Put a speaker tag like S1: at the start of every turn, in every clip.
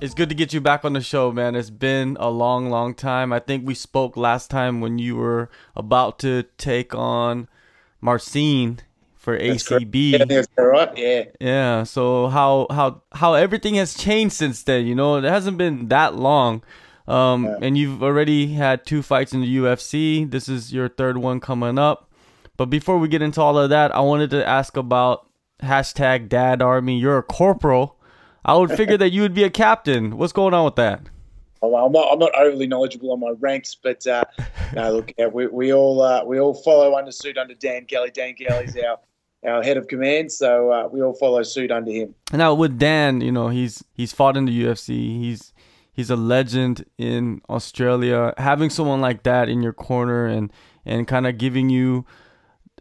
S1: It's good to get you back on the show, man. It's been a long, long time. I think we spoke last time when you were about to take on Marcin for
S2: That's
S1: ACB.
S2: Yeah, right. Yeah.
S1: Yeah. So how how how everything has changed since then? You know, it hasn't been that long. Um,
S2: Yeah.
S1: and you've already had two fights in the UFC. This is your third one coming up. But before we get into all of that, I wanted to ask about hashtag Dad Army. You're a corporal. I would figure that you would be a captain. What's going on with that?
S2: Well, I'm not, I'm not overly knowledgeable on my ranks, but uh, no, look, yeah, we, we all uh, we all follow under suit under Dan Kelly. Dan Kelly's our our head of command, so uh, we all follow suit under him.
S1: Now with Dan, you know, he's he's fought in the UFC. He's he's a legend in Australia. Having someone like that in your corner and and kind of giving you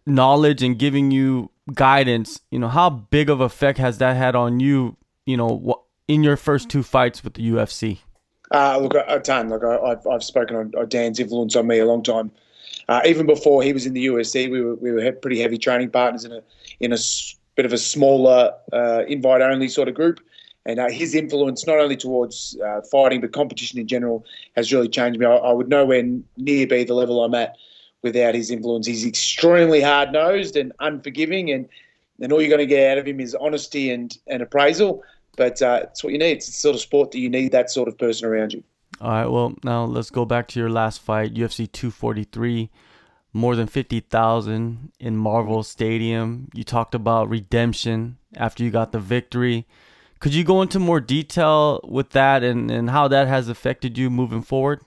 S1: knowledge and giving you guidance, you know, how big of effect has that had on you, you know, in your first two fights with the UFC?
S2: Uh, look, a, a ton. Like I, I've, I've spoken on, on Dan's influence on me a long time. Uh, even before he was in the UFC, we were we were pretty heavy training partners in a in a bit of a smaller uh, invite only sort of group. And uh, his influence, not only towards uh, fighting but competition in general, has really changed me. I, I would nowhere near be the level I'm at without his influence. He's extremely hard nosed and unforgiving, and and all you're going to get out of him is honesty and and appraisal. But uh, it's what you need. It's the sort of sport that you need that sort of person around you.
S1: All right, well, now let's go back to your last fight, UFC 243. More than 50,000 in Marvel Stadium. You talked about redemption after you got the victory. Could you go into more detail with that and, and how that has affected you moving forward?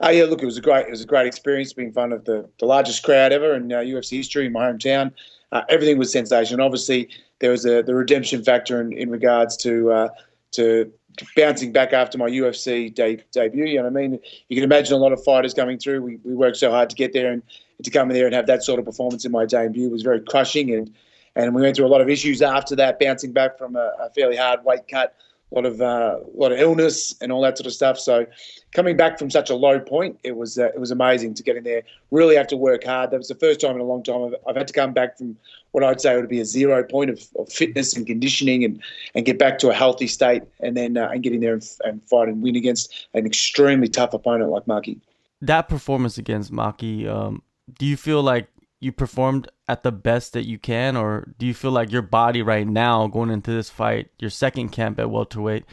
S2: Oh yeah, look, it was a great, it was a great experience being in front of the, the largest crowd ever in uh, UFC history in my hometown. Uh, everything was sensational. Obviously, there was a the redemption factor in, in regards to uh, to bouncing back after my UFC de- debut. You know what I mean? You can imagine a lot of fighters coming through. We, we worked so hard to get there, and to come in there and have that sort of performance in my debut was very crushing. And and we went through a lot of issues after that, bouncing back from a, a fairly hard weight cut, a lot of uh, lot of illness and all that sort of stuff. So coming back from such a low point, it was uh, it was amazing to get in there. Really have to work hard. That was the first time in a long time I've, I've had to come back from what I'd say would be a zero point of, of fitness and conditioning, and, and get back to a healthy state, and then uh, and get in there and, and fight and win against an extremely tough opponent like Maki.
S1: That performance against Maki, um, do you feel like you performed at the best that you can, or do you feel like your body right now going into this fight, your second camp at welterweight,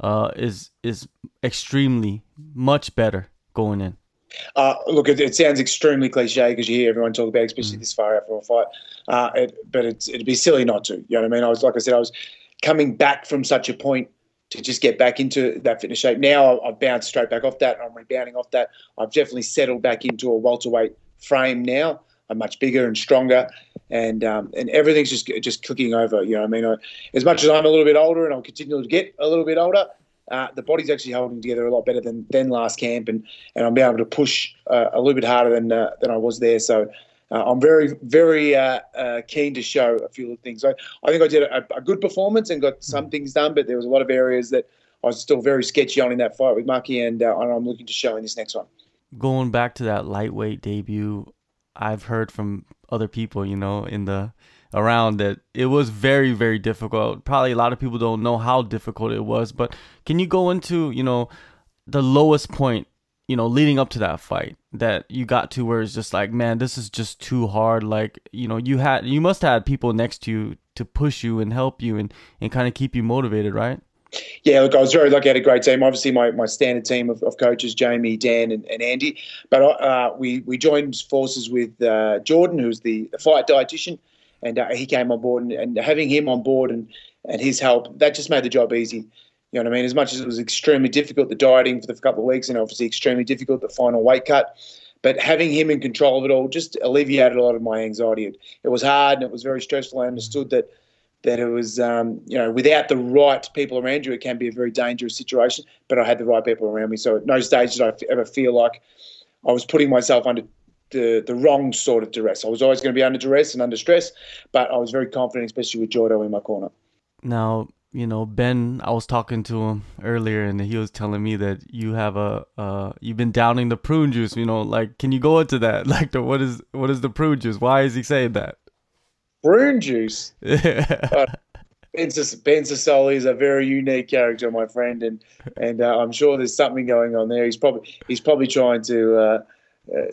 S1: uh, is is extremely much better going in?
S2: Uh, look, it, it sounds extremely cliche because you hear everyone talk about, it, especially this far out from a fight. Uh, it, but it's, it'd be silly not to. You know what I mean? I was like I said, I was coming back from such a point to just get back into that fitness shape. Now I've bounced straight back off that. I'm rebounding off that. I've definitely settled back into a welterweight frame now. I'm much bigger and stronger, and um, and everything's just just clicking over. You know I mean? I, as much as I'm a little bit older and I'll continue to get a little bit older, uh, the body's actually holding together a lot better than, than last camp, and, and I'm able to push uh, a little bit harder than uh, than I was there. So uh, I'm very very uh, uh, keen to show a few things. I, I think I did a, a good performance and got some things done, but there was a lot of areas that I was still very sketchy on in that fight with Maki, and, uh, and I'm looking to show in this next one.
S1: Going back to that lightweight debut, I've heard from other people, you know, in the around that it was very very difficult. Probably a lot of people don't know how difficult it was, but can you go into, you know, the lowest point, you know, leading up to that fight that you got to where it's just like, man, this is just too hard. Like, you know, you had you must have had people next to you to push you and help you and and kind of keep you motivated, right?
S2: Yeah, look, I was very lucky. I had a great team. Obviously, my, my standard team of, of coaches, Jamie, Dan, and, and Andy. But uh, we we joined forces with uh, Jordan, who's the, the fight dietitian, and uh, he came on board. And, and having him on board and, and his help, that just made the job easy. You know what I mean? As much as it was extremely difficult, the dieting for the couple of weeks, and obviously extremely difficult, the final weight cut. But having him in control of it all just alleviated a lot of my anxiety. It, it was hard and it was very stressful. I understood that that it was, um, you know, without the right people around you, it can be a very dangerous situation. But I had the right people around me, so at no stage did I ever feel like I was putting myself under the the wrong sort of duress. I was always going to be under duress and under stress, but I was very confident, especially with Jordo in my corner.
S1: Now, you know, Ben, I was talking to him earlier and he was telling me that you have a uh you've been downing the prune juice, you know, like can you go into that? Like the what is what is the prune juice? Why is he saying that?
S2: Prune juice.
S1: Yeah.
S2: Ben, ben Sosoli is a very unique character, my friend, and and uh, I'm sure there's something going on there. He's probably he's probably trying to uh, uh,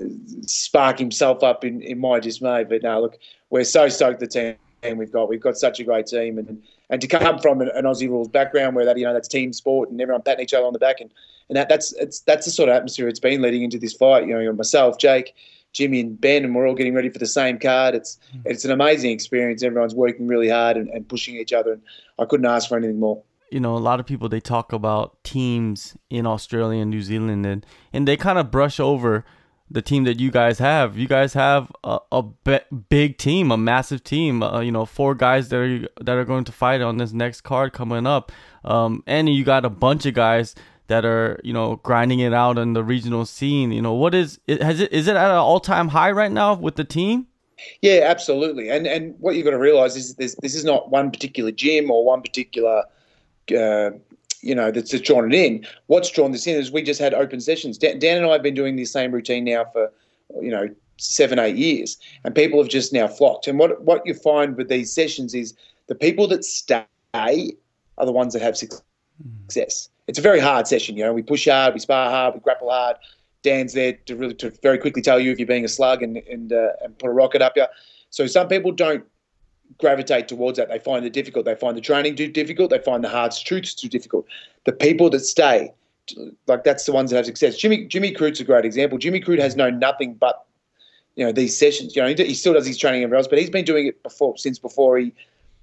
S2: spark himself up in, in my dismay. But no, look, we're so stoked the team we've got. We've got such a great team, and and to come from an, an Aussie rules background where that you know that's team sport and everyone patting each other on the back, and and that, that's it's that's the sort of atmosphere it's been leading into this fight. You know, myself, Jake. Jimmy and Ben, and we're all getting ready for the same card. It's mm. it's an amazing experience. Everyone's working really hard and, and pushing each other, and I couldn't ask for anything more
S1: you know, a lot of people they talk about teams in Australia and New Zealand and and they kind of brush over the team that you guys have. You guys have a, a big team, a massive team. Uh, you know, four guys that are that are going to fight on this next card coming up. Um, and you got a bunch of guys that are you know grinding it out in the regional scene. You know, what is it? Has it is it at an all time high right now with the team?
S2: Yeah, absolutely. And and what you've got to realize is this this is not one particular gym or one particular uh, you know that's, that's drawn it in. What's drawn this in is we just had open sessions. Dan, Dan and I have been doing the same routine now for you know seven eight years, and people have just now flocked. And what what you find with these sessions is the people that stay are the ones that have success. It's a very hard session. You know, we push hard, we spar hard, we grapple hard. Dan's there to really to very quickly tell you if you're being a slug and and, uh, and put a rocket up you. So some people don't gravitate towards that. They find it difficult. They find the training too difficult. They find the hard truths too difficult. The people that stay, like that's the ones that have success. Jimmy Jimmy Crute's a great example. Jimmy Crute has known nothing but you know these sessions. You know he, still does his training everywhere else, but he's been doing it before since before he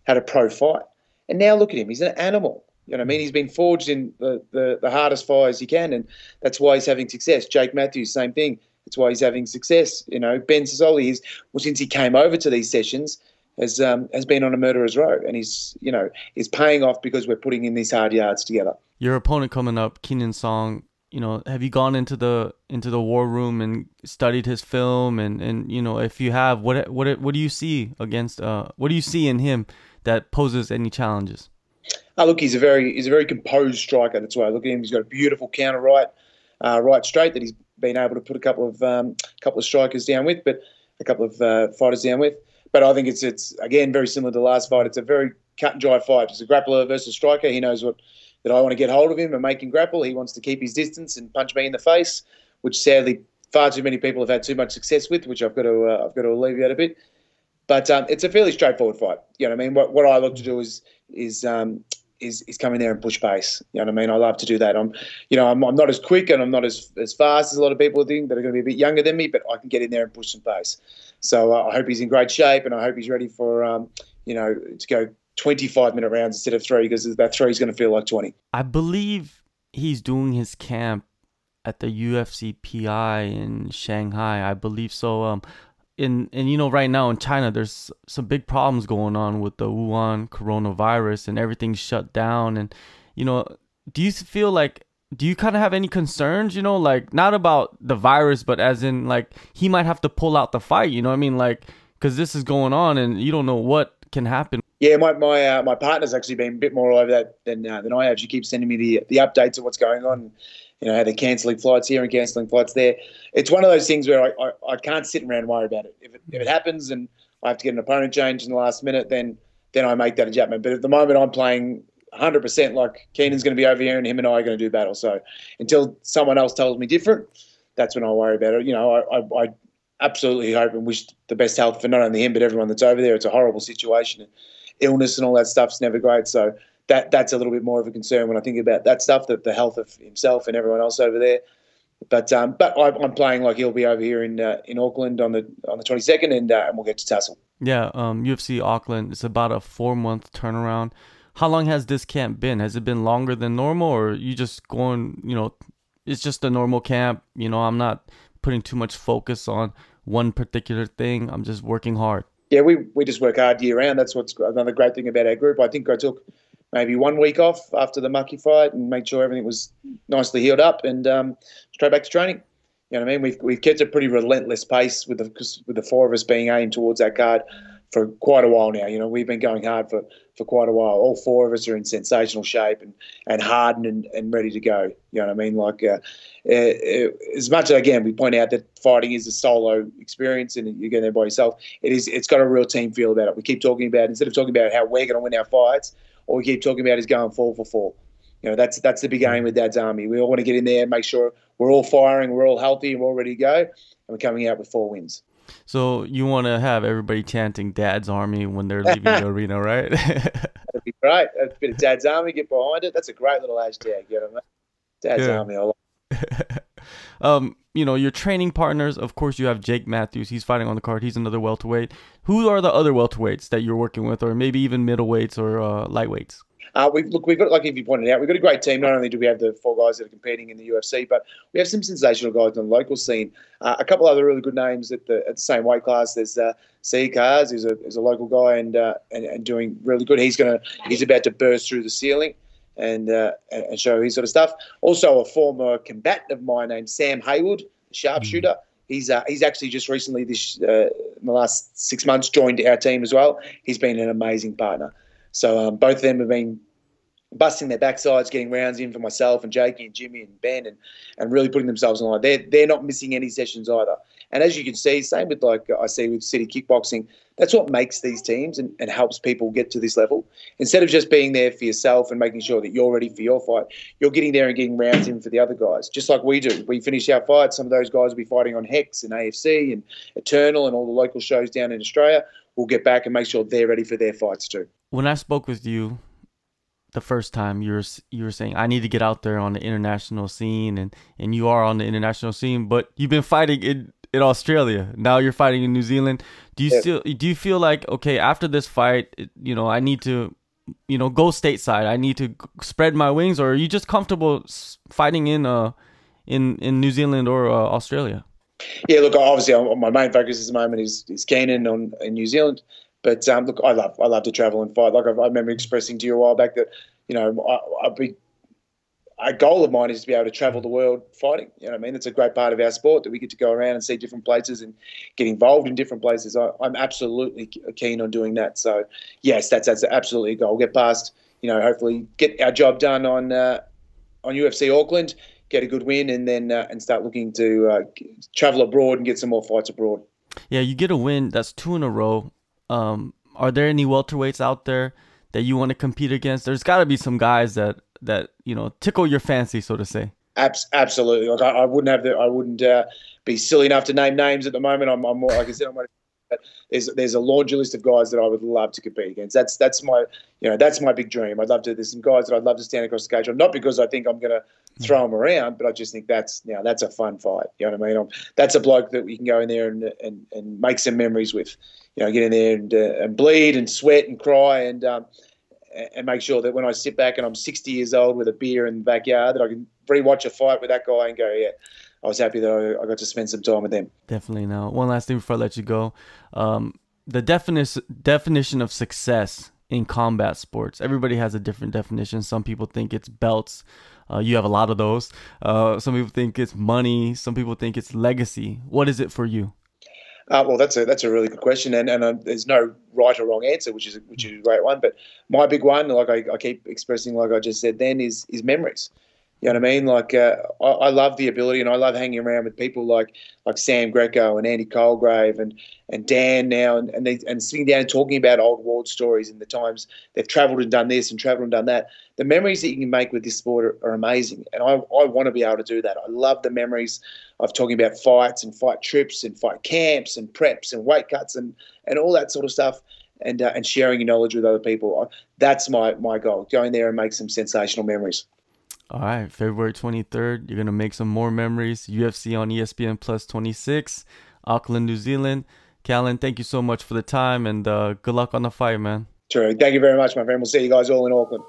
S2: had a pro fight. And now look at him. He's an animal. You know what I mean? He's been forged in the, the, the hardest fires he can, and that's why he's having success. Jake Matthews, same thing. That's why he's having success. You know, Ben Sosoli is well since he came over to these sessions has um, has been on a murderer's row, and he's you know is paying off because we're putting in these hard yards together.
S1: Your opponent coming up, Kenan Song. You know, have you gone into the into the war room and studied his film? And, and you know, if you have, what what what do you see against? Uh, what do you see in him that poses any challenges?
S2: Oh, look, he's a very he's a very composed striker. That's why I look at him. He's got a beautiful counter right, uh, right straight that he's been able to put a couple of um, couple of strikers down with, but a couple of uh, fighters down with. But I think it's it's again very similar to the last fight. It's a very cut and dry fight. It's a grappler versus striker. He knows what that I want to get hold of him and make him grapple. He wants to keep his distance and punch me in the face, which sadly far too many people have had too much success with, which I've got to uh, I've got to alleviate a bit. But um, it's a fairly straightforward fight. You know what I mean? What, what I look to do is is um, is is come in there and push pace. You know what I mean? I love to do that. I'm, you know, I'm, I'm not as quick and I'm not as, as fast as a lot of people think that are going to be a bit younger than me, but I can get in there and push some pace. So uh, I hope he's in great shape and I hope he's ready for, um, you know, to go 25 minute rounds instead of three because that three is going to feel like 20.
S1: I believe he's doing his camp at the UFC PI in Shanghai. I believe so. Um, in and you know right now in China there's some big problems going on with the Wuhan coronavirus and everything's shut down. And you know do you feel like do you kind of have any concerns you know like not about the virus but as in like he might have to pull out the fight you know what I mean? Like cuz this is going on and you don't know what can happen
S2: yeah my my uh, my partner's actually been a bit more over that than uh, than I have she keeps sending me the the updates of what's going on you know, they're cancelling flights here and cancelling flights there. It's one of those things where I, I, I, can't sit around and worry about it. If, it. if it happens and I have to get an opponent change in the last minute, then then I make that adjustment. But at the moment, I'm playing 100% like Kenan's going to be over here and him and I are going to do battle. So until someone else tells me different, that's when I worry about it. You know, I, I, I absolutely hope and wish the best health for not only him but everyone that's over there. It's a horrible situation. Illness and all that stuff's never great. So that that's a little bit more of a concern when I think about that stuff, that the health of himself and everyone else over there. But um, but I, am playing like he'll be over here in uh, in Auckland on the on the 22nd, and uh, and we'll get to tussle.
S1: Yeah, um, UFC Auckland. It's about a four month turnaround. How long has this camp been? Has it been longer than normal, or you just going? You know, it's just a normal camp. You know, I'm not putting too much focus on one particular thing. I'm just working hard.
S2: Yeah, we, we just work hard year round. That's what's another great thing about our group. I think I took maybe one week off after the Maki fight and made sure everything was nicely healed up and um, straight back to training. You know what I mean? We've, we've kept a pretty relentless pace with the with the four of us being aimed towards that card for quite a while now. You know, we've been going hard for, for quite a while. All four of us are in sensational shape and, and hardened and, and ready to go. You know what I mean? Like, uh, uh, as much as, again, we point out that fighting is a solo experience and you get there by yourself, it is, it's got a real team feel about it. We keep talking about, instead of talking about how we're going to win our fights, all we keep talking about is going fall for fall. You know, that's that's the big aim with Dad's Army. We all want to get in there and make sure we're all firing, we're all healthy, and we're all ready to go, and we're coming out with four wins.
S1: So you want to have everybody chanting "Dad's Army" when they're leaving the arena, right?
S2: That'd be great. A bit of Dad's Army, get behind it. That's a great little hashtag. You know, Dad's yeah. Army. I like.
S1: um, you know, your training partners. Of course, you have Jake Matthews. He's fighting on the card. He's another welterweight. Who are the other welterweights that you're working with, or maybe even middleweights or uh, lightweights?
S2: Uh, we've look, we've got like if you pointed out, we've got a great team. Not only do we have the four guys that are competing in the UFC, but we have some sensational guys on the local scene. Uh, a couple other really good names at the at the same weight class. There's uh, C Cars, who's a, who's a local guy and, uh, and and doing really good. He's gonna he's about to burst through the ceiling and uh, and show his sort of stuff. Also, a former combatant of mine named Sam Haywood, sharpshooter. Mm. He's uh, he's actually just recently this uh, in the last six months joined our team as well. He's been an amazing partner. So um, both of them have been busting their backsides, getting rounds in for myself and Jakey and Jimmy and Ben, and, and really putting themselves on line. They're they're not missing any sessions either. And as you can see, same with like I see with City Kickboxing, that's what makes these teams and, and helps people get to this level. Instead of just being there for yourself and making sure that you're ready for your fight, you're getting there and getting rounds in for the other guys, just like we do. We finish our fight, some of those guys will be fighting on Hex and AFC and Eternal and all the local shows down in Australia. We'll get back and make sure they're ready for their fights too.
S1: When I spoke with you the first time you were you were saying I need to get out there on the international scene and and you are on the international scene but you've been fighting in in Australia. Now you're fighting in New Zealand. Do you yeah. still do you feel like okay after this fight you know I need to you know go stateside? I need to spread my wings or are you just comfortable fighting in uh in in New Zealand or uh, Australia?
S2: Yeah look obviously my main focus at the moment is is Kenan on in New Zealand but um, look, I love I love to travel and fight. Like I, I remember expressing to you a while back that you know I, I'd be a goal of mine is to be able to travel the world fighting. You know what I mean? It's a great part of our sport that we get to go around and see different places and get involved in different places. I, am absolutely keen on doing that. So, yes, that's that's absolutely a goal. Get past, you know, hopefully get our job done on uh, on UFC Auckland, get a good win, and then uh, and start looking to uh, travel abroad and get some more fights abroad.
S1: Yeah, you get a win. That's two in a row. Um, are there any welterweights out there that you want to compete against? There's got to be some guys that that you know tickle your fancy, so to say.
S2: absolutely. Like I, I, wouldn't have the, I wouldn't uh, be silly enough to name names at the moment. I'm, I'm more like I said, I'm there's there's a laundry list of guys that I would love to compete against. That's that's my you know that's my big dream. I'd love to. There's some guys that I'd love to stand across the cage not because I think I'm to throw them around, but I just think that's you know that's a fun fight. You know what I mean? I'm, that's a bloke that we can go in there and and, and make some memories with. You know, get in there and, uh, and bleed and sweat and cry and. Um, and make sure that when I sit back and I'm 60 years old with a beer in the backyard, that I can rewatch a fight with that guy and go, yeah, I was happy that I, I got to spend some time with them.
S1: Definitely. Now, one last thing before I let you go, um, the definition definition of success in combat sports. Everybody has a different definition. Some people think it's belts. Uh, you have a lot of those. Uh, some people think it's money. Some people think it's legacy. What is it for you?
S2: Uh, well, that's a that's a really good question, and and uh, there's no right or wrong answer, which is which is a great one. But my big one, like I, I keep expressing, like I just said, then is is memories. You know what I mean? Like uh, I, I, love the ability, and I love hanging around with people like like Sam Greco and Andy Colgrave and and Dan now, and and, they, and sitting down and talking about old world stories and the times they've travelled and done this and travelled and done that. The memories that you can make with this sport are, are amazing, and I, I want to be able to do that. I love the memories of talking about fights and fight trips and fight camps and preps and weight cuts and and all that sort of stuff. And, uh, and sharing your knowledge with other people. That's my, my goal, going there and make some sensational memories.
S1: All right, February 23rd, you're going to make some more memories. UFC on ESPN Plus 26, Auckland, New Zealand. Callan, thank you so much for the time and uh, good luck on the fight, man.
S2: True. Thank you very much, my friend. We'll see you guys all in Auckland.